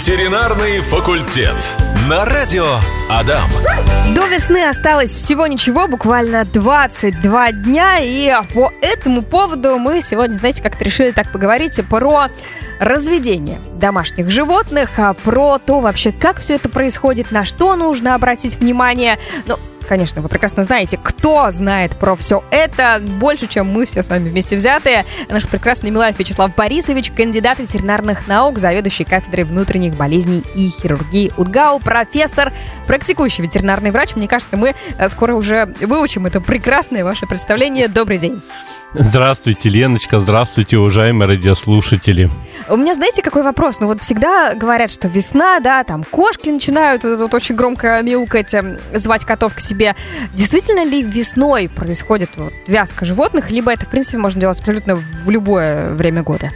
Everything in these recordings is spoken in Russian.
Ветеринарный факультет. На радио Адам. До весны осталось всего ничего, буквально 22 дня. И по этому поводу мы сегодня, знаете, как-то решили так поговорить про разведение домашних животных, а про то вообще, как все это происходит, на что нужно обратить внимание. Ну, конечно, вы прекрасно знаете, кто знает про все это больше, чем мы все с вами вместе взятые. Наш прекрасный Милаев Вячеслав Борисович, кандидат ветеринарных наук, заведующий кафедрой внутренних болезней и хирургии УДГАУ, профессор, практикующий ветеринарный врач. Мне кажется, мы э, скоро уже выучим это прекрасное ваше представление. Добрый день. Здравствуйте, Леночка, здравствуйте, уважаемые радиослушатели. У меня, знаете, какой вопрос? Ну вот всегда говорят, что весна, да, там кошки начинают вот, вот очень громко мяукать, эм, звать котов к себе. Действительно ли весной происходит вот, вязка животных, либо это, в принципе, можно делать абсолютно в любое время года?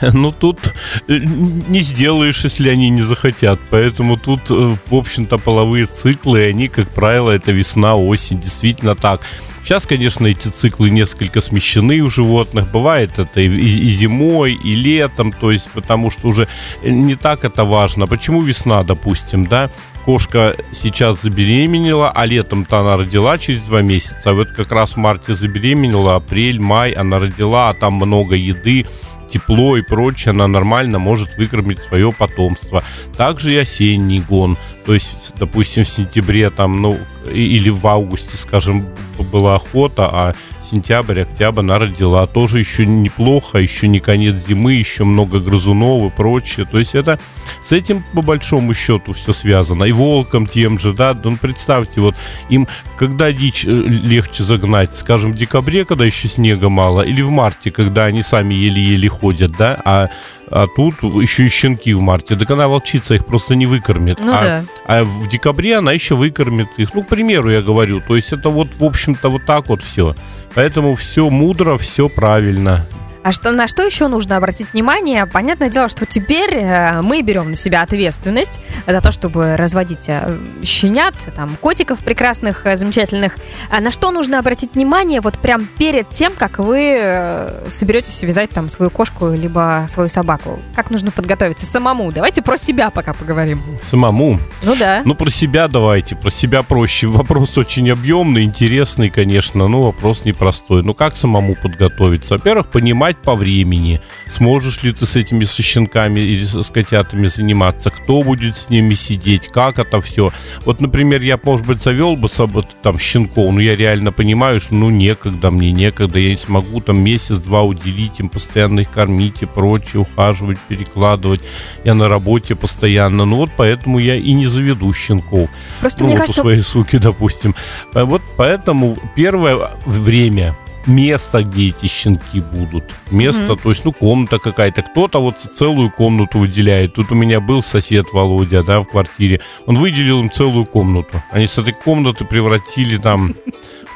Ну, тут э, не сделаешь, если они не захотят. Поэтому тут, э, в общем-то, половые циклы, они, как правило, это весна, осень. Действительно так. Сейчас, конечно, эти циклы несколько смещены у животных. Бывает это и, зимой, и летом, то есть потому что уже не так это важно. Почему весна, допустим, да? Кошка сейчас забеременела, а летом-то она родила через два месяца. А вот как раз в марте забеременела, апрель, май она родила, а там много еды тепло и прочее, она нормально может выкормить свое потомство. Также и осенний гон. То есть, допустим, в сентябре там, ну, или в августе, скажем, была охота, а сентябрь, октябрь она родила. Тоже еще неплохо, еще не конец зимы, еще много грызунов и прочее. То есть это с этим по большому счету все связано. И волком тем же, да, ну представьте, вот им когда дичь э, легче загнать, скажем, в декабре, когда еще снега мало, или в марте, когда они сами еле-еле ходят, да, а а тут еще и щенки в марте. Так она волчица их просто не выкормит. Ну, а, да. а в декабре она еще выкормит их. Ну, к примеру, я говорю. То есть это вот, в общем-то, вот так вот все. Поэтому все мудро, все правильно. А что, на что еще нужно обратить внимание? Понятное дело, что теперь э, мы берем на себя ответственность за то, чтобы разводить э, щенят, там, котиков прекрасных, э, замечательных. А на что нужно обратить внимание вот прям перед тем, как вы соберетесь вязать там свою кошку либо свою собаку? Как нужно подготовиться самому? Давайте про себя пока поговорим. Самому? Ну да. Ну, про себя давайте, про себя проще. Вопрос очень объемный, интересный, конечно, но вопрос непростой. Ну, как самому подготовиться? Во-первых, понимать, по времени. Сможешь ли ты с этими со щенками или с котятами заниматься? Кто будет с ними сидеть? Как это все? Вот, например, я, может быть, завел бы собой там щенков, но я реально понимаю, что ну некогда мне, некогда. Я не смогу там месяц-два уделить им, постоянно их кормить и прочее, ухаживать, перекладывать. Я на работе постоянно. Ну вот поэтому я и не заведу щенков. Просто ну, мне вот кажется... у своей суки, допустим. Вот поэтому первое время место, где эти щенки будут. Место, mm-hmm. то есть, ну, комната какая-то. Кто-то вот целую комнату выделяет. Тут у меня был сосед Володя, да, в квартире. Он выделил им целую комнату. Они с этой комнаты превратили там...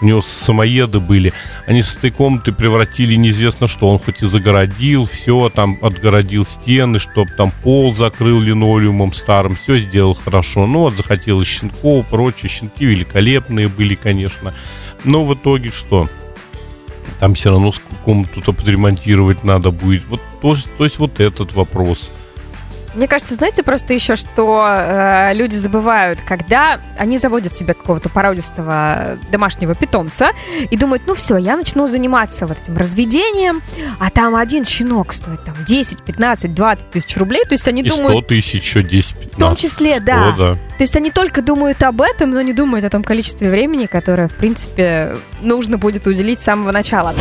У него самоеды были. Они с этой комнаты превратили неизвестно что. Он хоть и загородил, все там отгородил стены, чтоб там пол закрыл линолеумом старым. Все сделал хорошо. Ну вот захотелось щенков, прочее. Щенки великолепные были, конечно. Но в итоге что? Там все равно комнату-то подремонтировать надо будет. Вот, то, то есть вот этот вопрос. Мне кажется, знаете, просто еще, что э, люди забывают, когда они заводят себе какого-то породистого домашнего питомца и думают, ну все, я начну заниматься вот этим разведением, а там один щенок стоит там 10, 15, 20 тысяч рублей, то есть они и думают... 100 тысяч, еще 10, 15. В том числе, 100, да. да. То есть они только думают об этом, но не думают о том количестве времени, которое, в принципе, нужно будет уделить с самого начала.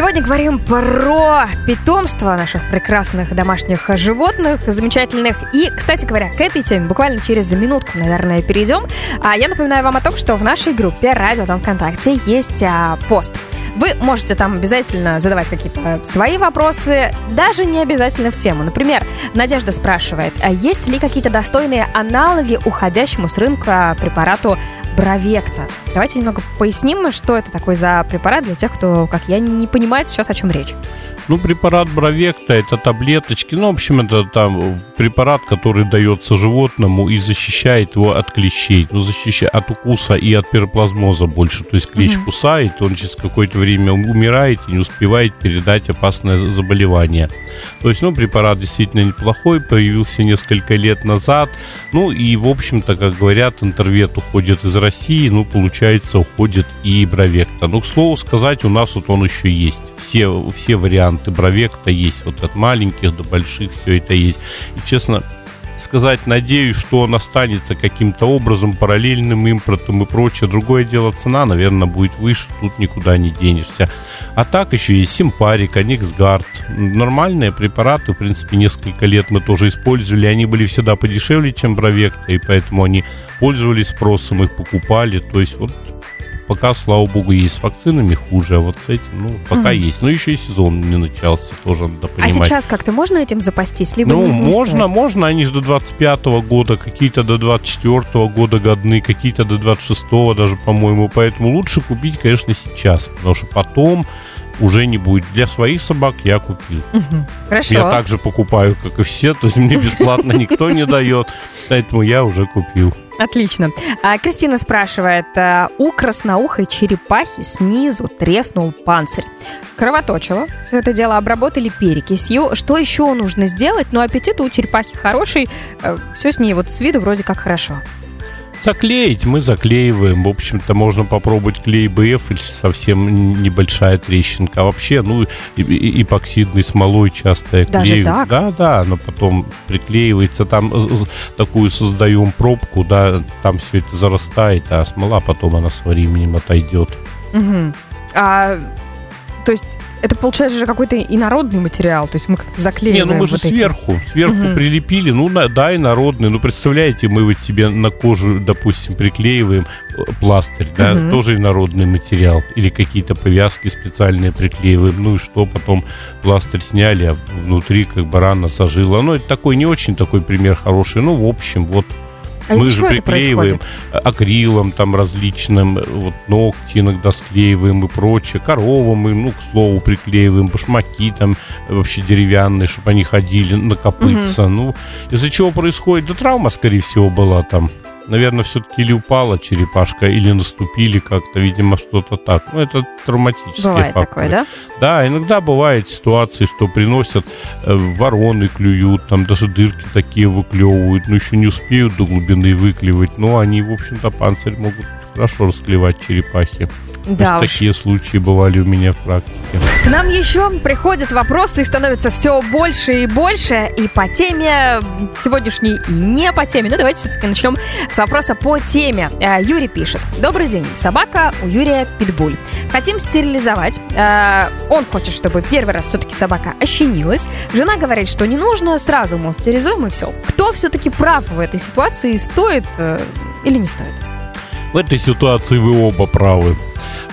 Сегодня говорим про питомство наших прекрасных домашних животных, замечательных. И, кстати говоря, к этой теме буквально через минутку, наверное, перейдем. А я напоминаю вам о том, что в нашей группе «Радио Дом ВКонтакте» есть а, пост. Вы можете там обязательно задавать какие-то свои вопросы, даже не обязательно в тему. Например, Надежда спрашивает, а есть ли какие-то достойные аналоги уходящему с рынка препарату Бровекта. Давайте немного поясним, что это такой за препарат для тех, кто, как я, не понимает сейчас, о чем речь. Ну, препарат Бровекта это таблеточки. Ну, в общем, это там препарат, который дается животному и защищает его от клещей. Ну, защищает от укуса и от пироплазмоза больше. То есть клещ mm кусает, он через какое-то время умирает и не успевает передать опасное заболевание. То есть, ну, препарат действительно неплохой, появился несколько лет назад. Ну, и, в общем-то, как говорят, интервет уходит из России, ну, получается, уходит и Бровекта. Ну, к слову сказать, у нас вот он еще есть. Все, все варианты бровек-то есть, вот от маленьких до больших все это есть. И честно сказать, надеюсь, что он останется каким-то образом параллельным импортом и прочее. Другое дело, цена, наверное, будет выше, тут никуда не денешься. А так еще есть Симпарик, Аниксгард. Нормальные препараты, в принципе, несколько лет мы тоже использовали. Они были всегда подешевле, чем Бровекта, и поэтому они пользовались спросом, их покупали. То есть вот пока, слава богу, есть с вакцинами хуже, а вот с этим, ну, пока mm. есть. Но еще и сезон не начался, тоже надо а понимать. А сейчас как-то можно этим запастись? Либо ну, не, не можно, стоит? можно, они же до 25 -го года, какие-то до 24 -го года годны, какие-то до 26 даже, по-моему, поэтому лучше купить, конечно, сейчас, потому что потом уже не будет. Для своих собак я купил. Хорошо. Я также покупаю, как и все, то есть мне бесплатно никто не дает, поэтому я уже купил. Отлично. А, Кристина спрашивает, а, у красноухой черепахи снизу треснул панцирь. Кровоточило. Все это дело обработали перекисью. Что еще нужно сделать? Ну, аппетит у черепахи хороший. Э, Все с ней вот с виду вроде как хорошо. Заклеить мы заклеиваем. В общем-то, можно попробовать клей БФ, если совсем небольшая трещинка. А вообще, ну, эпоксидной смолой часто. Даже так? Да, да, но потом приклеивается. Там такую создаем пробку, да, там все это зарастает, а смола потом она со временем отойдет. Угу. А, то есть это получается же какой-то инородный материал, то есть мы как-то заклеиваем. Не, ну мы же вот сверху, эти. сверху угу. прилепили, ну да, инородный. Ну представляете, мы вот себе на кожу, допустим, приклеиваем э, пластырь, да, угу. тоже инородный материал, или какие-то повязки специальные приклеиваем, ну и что, потом пластырь сняли, а внутри как бы рана сожила. Ну это такой не очень такой пример хороший, ну в общем вот. А мы же приклеиваем акрилом там различным, вот ногти иногда склеиваем и прочее, коровам мы, ну, к слову, приклеиваем, башмаки там вообще деревянные, чтобы они ходили на копытца. Угу. Ну, из-за чего происходит? Да травма, скорее всего, была там наверное, все-таки или упала черепашка, или наступили как-то, видимо, что-то так. Ну, это травматические бывает факторы. Такое, да? Да, иногда бывают ситуации, что приносят э, вороны клюют, там даже дырки такие выклевывают, но еще не успеют до глубины выклевать, но они, в общем-то, панцирь могут хорошо расклевать черепахи. Да уж. Такие случаи бывали у меня в практике. К нам еще приходят вопросы, их становится все больше и больше. И по теме сегодняшней, и не по теме. Ну, давайте все-таки начнем с вопроса по теме. Э, Юрий пишет. Добрый день. Собака у Юрия Питбуль. Хотим стерилизовать. Э, он хочет, чтобы первый раз все-таки собака ощенилась. Жена говорит, что не нужно, сразу, мол, стерилизуем и все. Кто все-таки прав в этой ситуации? Стоит э, или не стоит? В этой ситуации вы оба правы.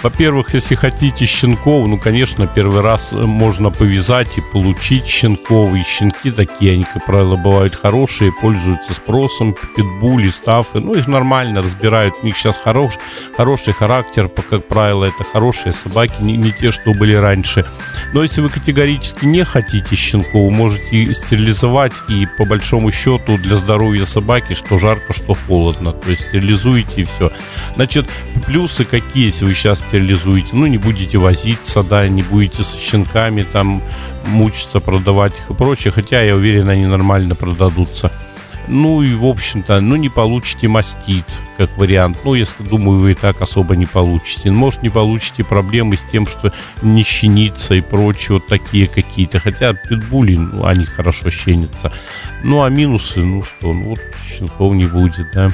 Во-первых, если хотите щенков, ну, конечно, первый раз можно повязать и получить щенков. И щенки такие, они, как правило, бывают хорошие, пользуются спросом, питбули, стафы. Ну, их нормально разбирают. У них сейчас хорош, хороший характер, как правило, это хорошие собаки, не, не те, что были раньше. Но если вы категорически не хотите щенков, можете стерилизовать и по большому счету для здоровья собаки, что жарко, что холодно. То есть стерилизуете и все. Значит, плюсы какие, если вы сейчас стерилизуете. Ну, не будете возиться, да, не будете с щенками там мучиться, продавать их и прочее. Хотя, я уверен, они нормально продадутся. Ну и, в общем-то, ну не получите мастит, как вариант. Ну, если, думаю, вы и так особо не получите. Может, не получите проблемы с тем, что не щенится и прочее, вот такие какие-то. Хотя питбули, ну, они хорошо щенятся. Ну, а минусы, ну что, ну вот щенков не будет, да.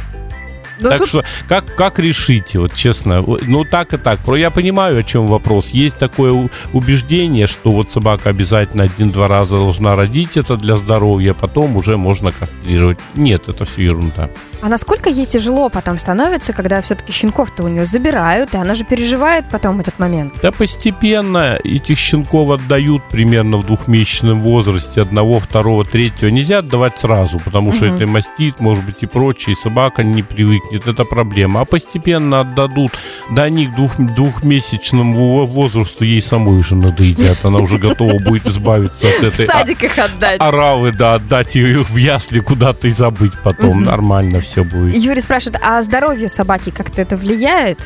Но ну, так тут... что, как, как решите, вот честно, ну так и так. Я понимаю, о чем вопрос. Есть такое убеждение, что вот собака обязательно один-два раза должна родить это для здоровья, потом уже можно кастрировать. Нет, это все ерунда. А насколько ей тяжело потом становится, когда все-таки щенков-то у нее забирают, и она же переживает потом этот момент? Да постепенно этих щенков отдают примерно в двухмесячном возрасте, одного, второго, третьего. Нельзя отдавать сразу, потому что угу. это мастит, может быть, и прочее, и собака не привыкнет привыкнет, это проблема. А постепенно отдадут, да они к двух, двухмесячному возрасту ей самой уже надоедят. Она уже готова будет избавиться от этой... В садик их отдать. Оравы, да, отдать ее в ясли куда-то и забыть потом. Нормально все будет. Юрий спрашивает, а здоровье собаки как-то это влияет?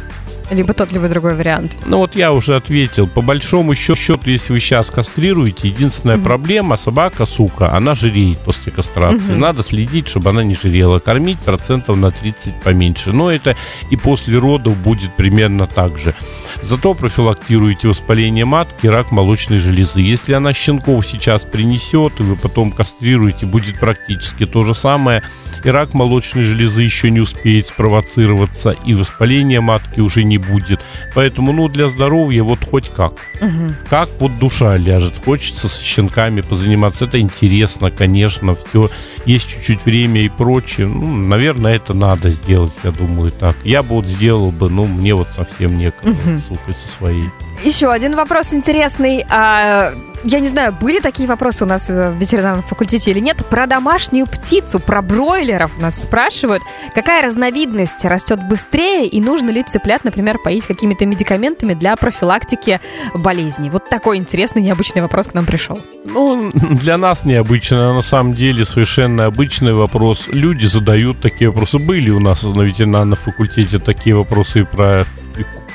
Либо тот, либо другой вариант. Ну вот я уже ответил. По большому счету, если вы сейчас кастрируете, единственная угу. проблема, собака, сука, она жиреет после кастрации. Угу. Надо следить, чтобы она не жирела. Кормить процентов на 30 поменьше. Но это и после родов будет примерно так же. Зато профилактируете воспаление матки, рак молочной железы. Если она щенков сейчас принесет, и вы потом кастрируете, будет практически то же самое. И рак молочной железы еще не успеет спровоцироваться, и воспаление матки уже не будет. Поэтому, ну, для здоровья вот хоть как. Угу. Как вот душа ляжет. Хочется с щенками позаниматься. Это интересно, конечно, все. Есть чуть-чуть время и прочее. Ну, наверное, это надо сделать, я думаю, так. Я бы вот сделал бы, ну, мне вот совсем некогда, угу. Сухой со своей. Еще один вопрос интересный. А, я не знаю, были такие вопросы у нас в ветеринарном факультете или нет. Про домашнюю птицу, про бройлеров нас спрашивают. Какая разновидность растет быстрее и нужно ли цыплят, например, поить какими-то медикаментами для профилактики болезней? Вот такой интересный, необычный вопрос к нам пришел. Ну, для нас необычно, а на самом деле совершенно обычный вопрос. Люди задают такие вопросы. Были у нас на ветеринарном факультете такие вопросы про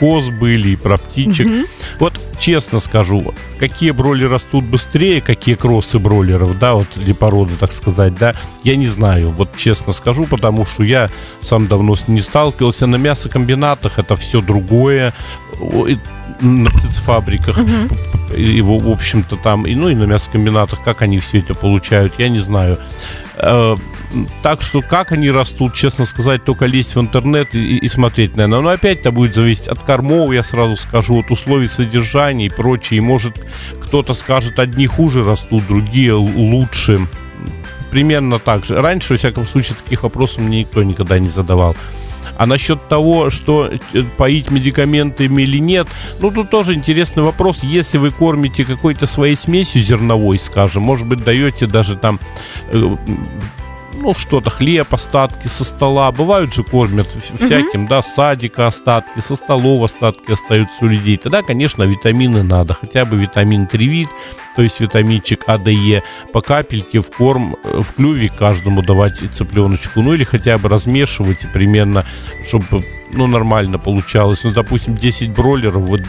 коз были, и про птичек. Угу. Вот честно скажу, какие броли растут быстрее, какие кроссы бройлеров, да, вот для породы, так сказать, да, я не знаю, вот честно скажу, потому что я сам давно с ним не сталкивался. На мясокомбинатах это все другое, на птицефабриках, угу. его, в общем-то, там, и, ну, и на мясокомбинатах, как они все это получают, я не знаю. Э, так что как они растут, честно сказать, только лезть в интернет и, и смотреть, наверное. Но опять это будет зависеть от кормов, я сразу скажу, от условий содержания и прочее. И может кто-то скажет, одни хуже растут, другие лучше. Примерно так же. Раньше, во всяком случае, таких вопросов мне никто никогда не задавал. А насчет того, что э, поить медикаментами или нет, ну тут тоже интересный вопрос. Если вы кормите какой-то своей смесью зерновой, скажем, может быть, даете даже там э, ну, что-то, хлеб, остатки со стола. Бывают же кормят всяким, mm-hmm. да, садика остатки, со столов остатки остаются у людей. Тогда, конечно, витамины надо. Хотя бы витамин тривит, то есть витаминчик АДЕ, по капельке в корм, э, в клюве каждому давать цыпленочку. Ну, или хотя бы размешивать примерно, чтобы, ну, нормально получалось. Ну, допустим, 10 бройлеров, вот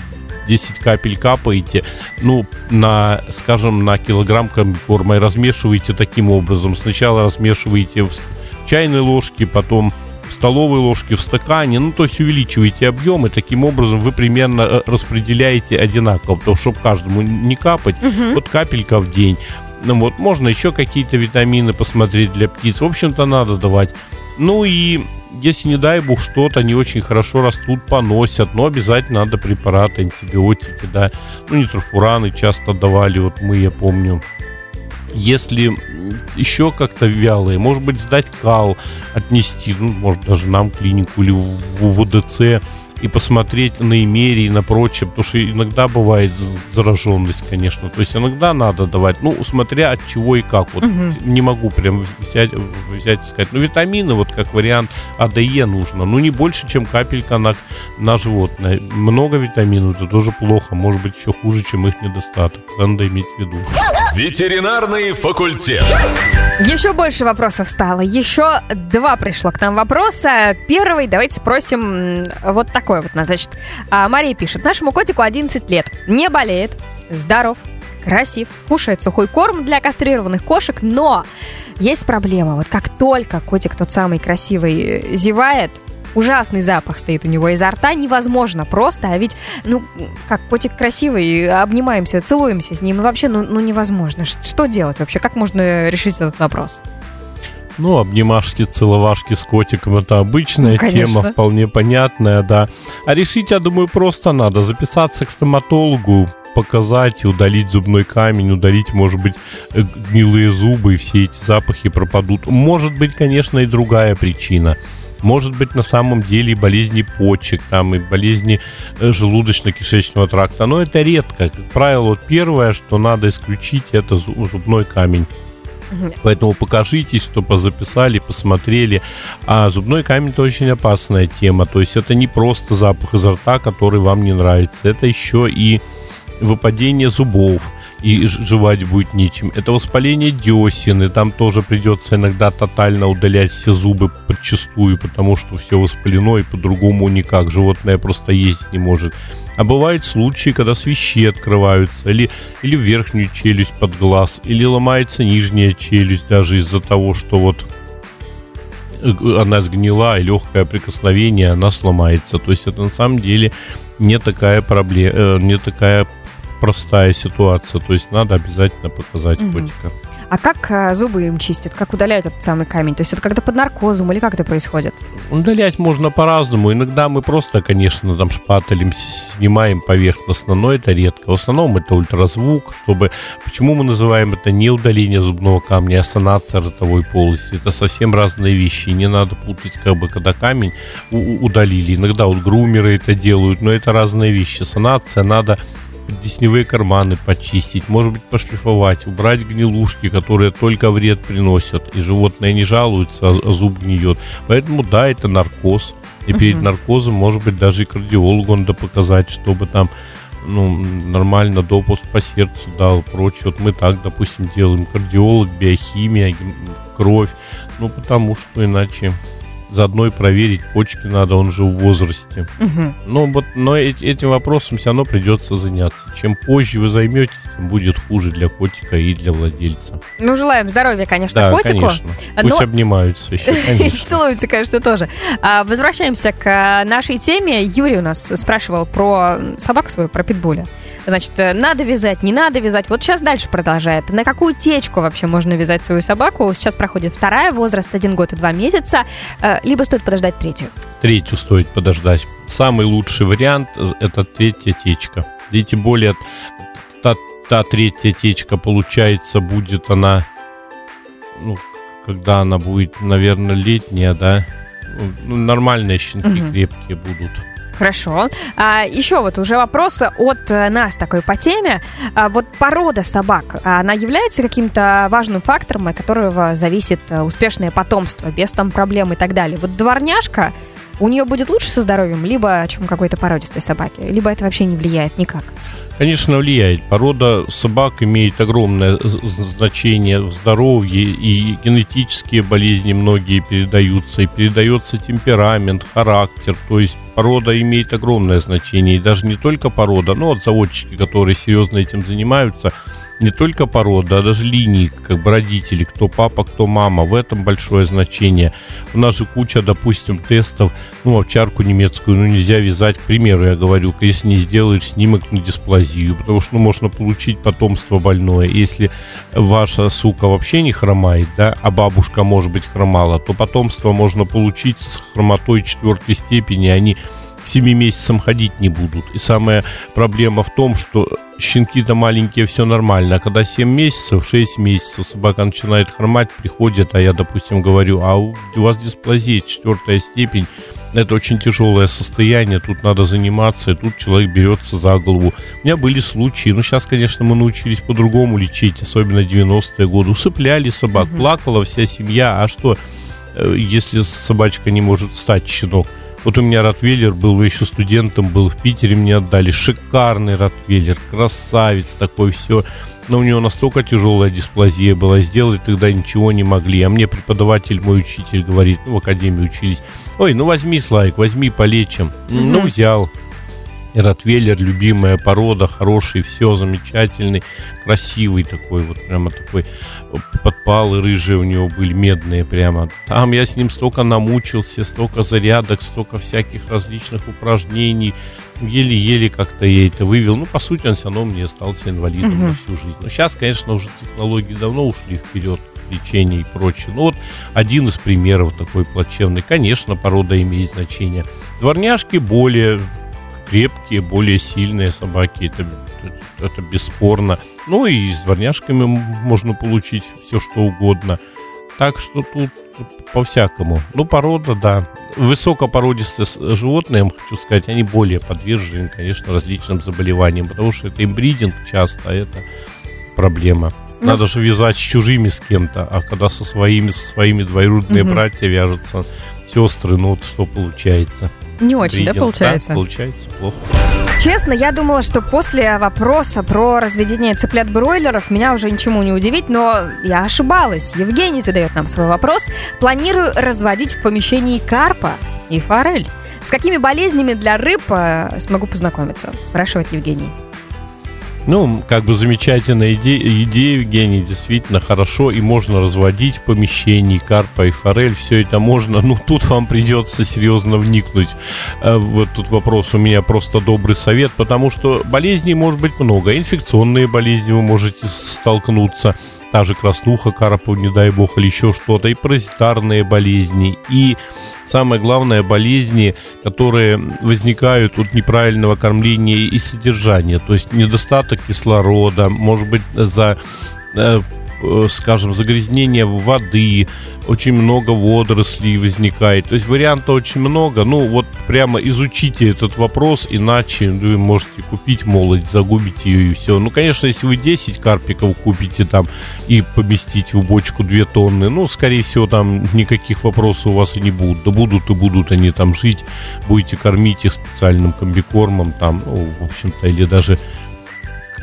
10 капель капаете, ну, на, скажем, на килограмм комбикорма и размешиваете таким образом. Сначала размешиваете в чайной ложке, потом в столовой ложке, в стакане, ну, то есть увеличиваете объем, и таким образом вы примерно э, распределяете одинаково, потому что чтобы каждому не капать, угу. вот капелька в день. Ну вот, можно еще какие-то витамины посмотреть для птиц. В общем-то, надо давать. Ну и если, не дай бог, что-то не очень хорошо растут, поносят, но обязательно надо препараты, антибиотики, да. Ну, нитрофураны часто давали, вот мы, я помню. Если еще как-то вялые, может быть, сдать кал, отнести, ну, может, даже нам клинику или в ВДЦ, и посмотреть на имерии, на прочее, потому что иногда бывает зараженность, конечно. То есть иногда надо давать, ну, смотря от чего и как. Вот угу. не могу прям взять, взять и сказать. Ну, витамины, вот как вариант АДЕ нужно. Ну, не больше, чем капелька на, на животное. Много витаминов, это тоже плохо. Может быть, еще хуже, чем их недостаток. Надо иметь в виду. Ветеринарный факультет. Еще больше вопросов стало. Еще два пришло к нам вопроса. Первый, давайте спросим вот такой вот. Значит, а, Мария пишет. Нашему котику 11 лет. Не болеет. Здоров. Красив. Кушает сухой корм для кастрированных кошек. Но есть проблема. Вот как только котик тот самый красивый зевает, ужасный запах стоит у него изо рта, невозможно просто, а ведь, ну, как котик красивый, обнимаемся, целуемся с ним, ну, вообще, ну, ну невозможно. Что делать вообще? Как можно решить этот вопрос? Ну, обнимашки, целовашки с котиком это обычная ну, тема, вполне понятная, да. А решить, я думаю, просто надо записаться к стоматологу, показать, удалить зубной камень, удалить, может быть, э, гнилые зубы, и все эти запахи пропадут. Может быть, конечно, и другая причина – может быть на самом деле болезни почек, там и болезни э, желудочно-кишечного тракта, но это редко. Как правило, вот первое, что надо исключить, это зубной камень. Поэтому покажитесь, что позаписали, посмотрели. А зубной камень это очень опасная тема. То есть это не просто запах изо рта, который вам не нравится. Это еще и выпадение зубов и жевать будет нечем. Это воспаление десен, и там тоже придется иногда тотально удалять все зубы подчастую, потому что все воспалено и по-другому никак. Животное просто есть не может. А бывают случаи, когда свищи открываются, или, или верхнюю челюсть под глаз, или ломается нижняя челюсть даже из-за того, что вот э, она сгнила, и легкое прикосновение, она сломается. То есть это на самом деле не такая проблема, э, не такая простая ситуация. То есть надо обязательно показать угу. котика. А как а, зубы им чистят? Как удаляют этот самый камень? То есть это когда под наркозом или как это происходит? Удалять можно по-разному. Иногда мы просто, конечно, там шпателем снимаем поверхностно, но это редко. В основном это ультразвук, чтобы... Почему мы называем это не удаление зубного камня, а санация ротовой полости? Это совсем разные вещи. Не надо путать, как бы, когда камень удалили. Иногда вот грумеры это делают, но это разные вещи. Санация надо десневые карманы почистить, может быть пошлифовать, убрать гнилушки, которые только вред приносят, и животное не жалуется, а, зуб гниет. Поэтому да, это наркоз. И перед наркозом, может быть, даже и кардиологу надо показать, чтобы там ну, нормально допуск по сердцу дал, прочее. Вот мы так, допустим, делаем. Кардиолог, биохимия, кровь. Ну, потому что иначе заодно и проверить почки надо, он же в возрасте. Угу. Ну, вот, но этим вопросом все равно придется заняться. Чем позже вы займетесь, тем будет хуже для котика и для владельца. Ну, желаем здоровья, конечно, да, котику. конечно. Пусть но... обнимаются еще, конечно. Целуются, конечно, тоже. А, возвращаемся к а, нашей теме. Юрий у нас спрашивал про собаку свою, про питбуля. Значит, э, надо вязать, не надо вязать. Вот сейчас дальше продолжает. На какую течку вообще можно вязать свою собаку? Сейчас проходит вторая, возраст один год и два месяца. Э, либо стоит подождать третью? Третью стоит подождать. Самый лучший вариант – это третья течка. И тем более та, та третья течка, получается, будет она, ну, когда она будет, наверное, летняя, да? Ну, нормальные щенки угу. крепкие будут. Хорошо. А, еще вот уже вопрос от э, нас такой по теме. А, вот порода собак, она является каким-то важным фактором, от которого зависит э, успешное потомство, без там проблем и так далее. Вот дворняжка, у нее будет лучше со здоровьем, либо чем какой-то породистой собаки, либо это вообще не влияет никак? Конечно, влияет. Порода собак имеет огромное значение в здоровье, и генетические болезни многие передаются, и передается темперамент, характер. То есть порода имеет огромное значение, и даже не только порода, но вот заводчики, которые серьезно этим занимаются – не только порода, а даже линии, как бы родители, кто папа, кто мама. В этом большое значение. У нас же куча, допустим, тестов. Ну, овчарку немецкую, ну, нельзя вязать, к примеру, я говорю, если не сделаешь снимок на дисплазию, потому что, ну, можно получить потомство больное. Если ваша сука вообще не хромает, да, а бабушка, может быть, хромала, то потомство можно получить с хромотой четвертой степени, они к 7 месяцам ходить не будут. И самая проблема в том, что щенки-то маленькие, все нормально. А когда 7 месяцев, 6 месяцев собака начинает хромать, приходит, а я, допустим, говорю, а у вас дисплазия, четвертая степень, это очень тяжелое состояние, тут надо заниматься, и тут человек берется за голову. У меня были случаи, ну сейчас, конечно, мы научились по-другому лечить, особенно 90-е годы. Усыпляли собак, угу. плакала вся семья, а что, э, если собачка не может встать, щенок? Вот у меня Ротвейлер был, еще студентом был в Питере, мне отдали. Шикарный Ротвейлер, красавец такой, все. Но у него настолько тяжелая дисплазия была, сделать тогда ничего не могли. А мне преподаватель, мой учитель говорит, ну, в академии учились, ой, ну возьми слайк, возьми, полечим. Mm-hmm. Ну, взял. Ротвейлер, любимая порода, хороший, все замечательный, красивый такой, вот прямо такой, подпалы рыжие у него были, медные прямо. Там я с ним столько намучился, столько зарядок, столько всяких различных упражнений, еле-еле как-то я это вывел. Ну, по сути, он все равно мне остался инвалидом угу. на всю жизнь. Но сейчас, конечно, уже технологии давно ушли вперед лечение и прочее. Ну вот один из примеров такой плачевный. Конечно, порода имеет значение. Дворняжки более крепкие, более сильные собаки, это, это, это бесспорно. Ну и с дворняжками можно получить все, что угодно. Так что тут по-всякому. Ну, порода, да. Высокопородистые животные, я хочу сказать, они более подвержены, конечно, различным заболеваниям, потому что это имбридинг часто, а это проблема. Ну, Надо же вязать с чужими с кем-то, а когда со своими, со своими двоюродные Мгм. братья вяжутся, сестры, ну вот что получается? Не очень, да, Предел. получается? получается плохо. Честно, я думала, что после вопроса про разведение цыплят-бройлеров меня уже ничему не удивить, но я ошибалась. Евгений задает нам свой вопрос. Планирую разводить в помещении карпа и форель. С какими болезнями для рыб э, смогу познакомиться? Спрашивает Евгений. Ну, как бы замечательная идея, идея, Евгений, действительно хорошо, и можно разводить в помещении карпа и форель, все это можно, ну, тут вам придется серьезно вникнуть э, в этот вопрос. У меня просто добрый совет, потому что болезней может быть много, инфекционные болезни вы можете столкнуться, та же краснуха, карпу, не дай бог, или еще что-то, и паразитарные болезни, и самое главное, болезни, которые возникают от неправильного кормления и содержания, то есть недостаток кислорода, может быть, за э, скажем, загрязнение воды, очень много водорослей возникает. То есть вариантов очень много. Ну, вот прямо изучите этот вопрос, иначе вы можете купить молоть, загубить ее и все. Ну, конечно, если вы 10 карпиков купите там и поместите в бочку 2 тонны, ну, скорее всего, там никаких вопросов у вас и не будут. Да будут и будут они там жить. Будете кормить их специальным комбикормом там, ну, в общем-то, или даже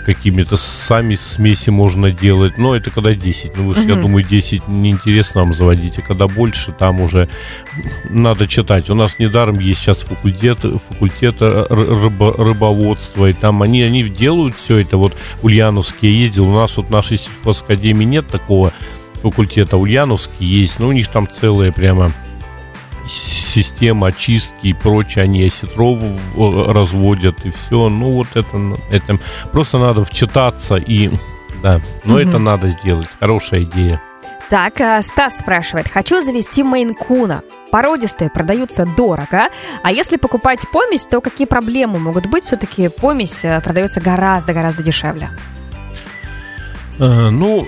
какими-то сами смеси можно делать. Но это когда 10. Ну, вы же, я думаю, 10 неинтересно вам заводить. А когда больше, там уже надо читать. У нас недаром есть сейчас факультет, факультет ры- рыбо- рыбоводства. И там они, они делают все это. Вот Ульяновский ездил. У нас вот в нашей сельхозакадемии нет такого факультета. Ульяновский есть. Но у них там целая прямо система очистки и прочее, они осетров э, разводят и все. Ну вот это, это просто надо вчитаться и да, но Мгм. это надо сделать. Хорошая идея. Так, а, Стас спрашивает. Хочу завести мейн-куна. Породистые продаются дорого. А если покупать помесь, то какие проблемы могут быть? Все-таки помесь э, продается гораздо-гораздо дешевле. Э, Ну,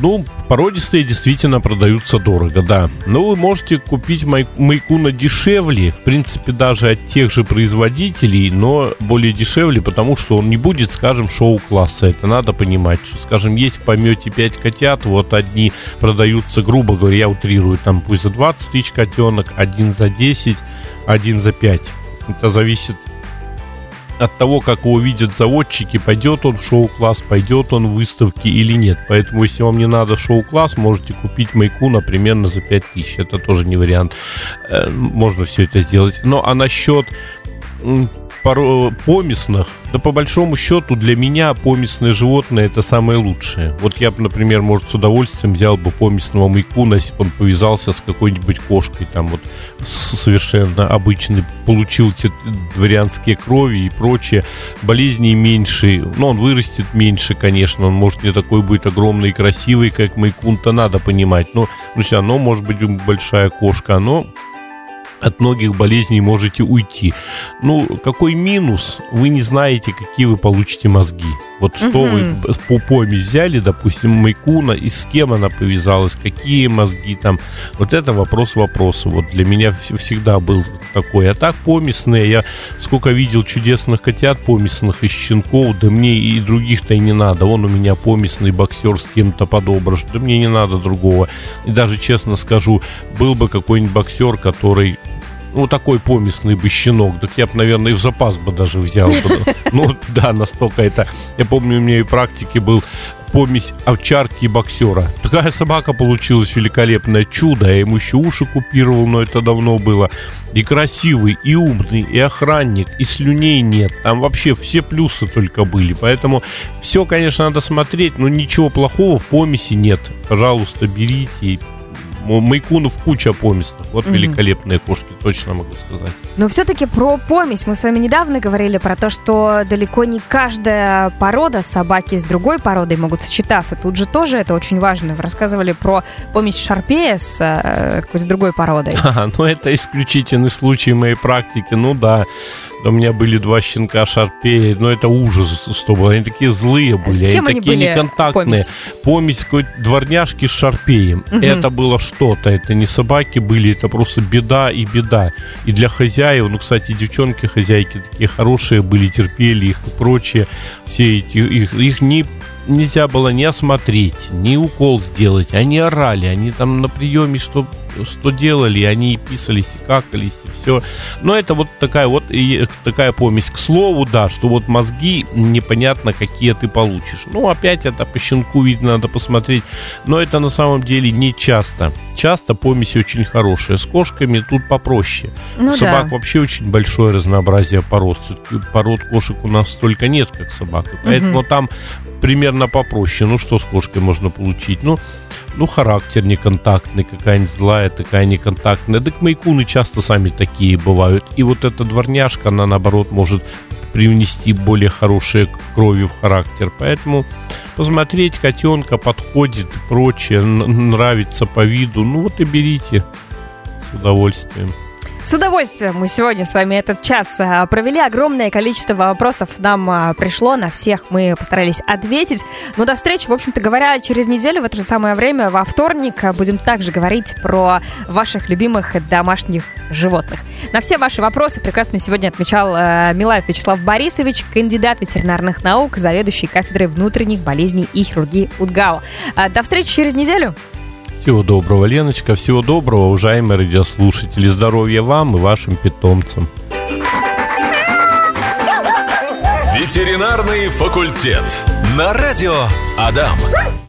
ну, породистые действительно продаются дорого, да. Но вы можете купить май- майкуна дешевле, в принципе, даже от тех же производителей, но более дешевле, потому что он не будет, скажем, шоу-класса. Это надо понимать, что, скажем, есть в помете 5 котят, вот одни продаются, грубо говоря, я утрирую, там пусть за 20 тысяч котенок, один за 10, один за 5. Это зависит от того, как его видят заводчики, пойдет он в шоу-класс, пойдет он в выставки или нет. Поэтому, если вам не надо шоу-класс, можете купить Майкуна примерно за 5000. Это тоже не вариант. Э, Можно все это сделать. Но а насчет м, поро- помесных, да по большому счету для меня помесные животные это самое лучшее. Вот я бы, например, может, с удовольствием взял бы помесного майкуна, если бы он повязался с какой-нибудь кошкой, там вот совершенно обычный, получил те дворянские крови и прочее, болезней меньше, ну, он вырастет меньше, конечно, он может не такой будет огромный и красивый, как майкун-то надо понимать, но, ну, все равно может быть большая кошка, но от многих болезней можете уйти. Ну, какой минус? Вы не знаете, какие вы получите мозги. Вот что Мгм. вы по помесь взяли, допустим, Майкуна, и с кем она повязалась, какие мозги там. Вот это вопрос вопроса. Вот для меня вс- всегда был такой. А так помесные, я сколько видел чудесных котят помесных и щенков, да мне и других-то и не надо. Вон у меня помесный боксер с кем-то подобран, да мне не надо другого. И даже честно скажу, был бы какой-нибудь боксер, который ну, такой помесный бы щенок, так я бы, наверное, и в запас бы даже взял. Ну, да, настолько это... Я помню, у меня и практики был помесь овчарки и боксера. Такая собака получилась великолепное чудо. Я ему еще уши купировал, но это давно было. И красивый, и умный, и охранник, и слюней нет. Там вообще все плюсы только были. Поэтому все, конечно, надо смотреть, но ничего плохого в помеси нет. Пожалуйста, берите. М- Майкунов куча поместных. Вот Мгм. великолепные кошки, точно могу сказать. Но все-таки про помесь. Мы с вами недавно говорили про то, что далеко не каждая порода собаки с другой породой могут сочетаться. Тут же тоже это очень важно. Вы рассказывали про помесь шарпея с э, какой-то другой породой. А, ну это исключительный случай моей практики. Ну да, у меня были два щенка шарпея, но это ужас, что было. Они такие злые были, они такие были, неконтактные. помесь? Помесь какой-то дворняжки с шарпеем. Мгм. Это было что-то, это не собаки были, это просто беда и беда. И для хозяев, ну, кстати, девчонки хозяйки такие хорошие были, терпели их и прочее. Все эти, их, их не нельзя было не осмотреть, ни укол сделать. Они орали, они там на приеме что, что делали, они и писались, и какались, и все. Но это вот такая вот и такая помесь. К слову, да, что вот мозги непонятно, какие ты получишь. Ну, опять это по щенку видно, надо посмотреть. Но это на самом деле не часто. Часто помеси очень хорошие. С кошками тут попроще. Ну собак да. вообще очень большое разнообразие пород. Пород кошек у нас столько нет, как собак. И Поэтому там примерно попроще. Ну, что с кошкой можно получить? Ну, ну, характер неконтактный, какая-нибудь злая, такая неконтактная. Так майкуны часто сами такие бывают. И вот эта дворняжка, она, наоборот, может привнести более хорошие крови в характер. Поэтому посмотреть котенка подходит прочее, нравится по виду, ну вот и берите с удовольствием. С удовольствием мы сегодня с вами этот час а, провели. Огромное количество вопросов нам а, пришло. На всех мы постарались ответить. Ну, до встречи, в общем-то говоря, через неделю в это же самое время, во вторник, а, будем также говорить про ваших любимых домашних животных. На все ваши вопросы прекрасно сегодня отмечал Милаев Вячеслав Борисович, кандидат ветеринарных наук, заведующий кафедрой внутренних болезней и хирургии УДГАУ. А, До встречи через неделю. Всего доброго, Леночка, всего доброго, уважаемые радиослушатели. Здоровья вам и вашим питомцам. Ветеринарный факультет. На радио Адам.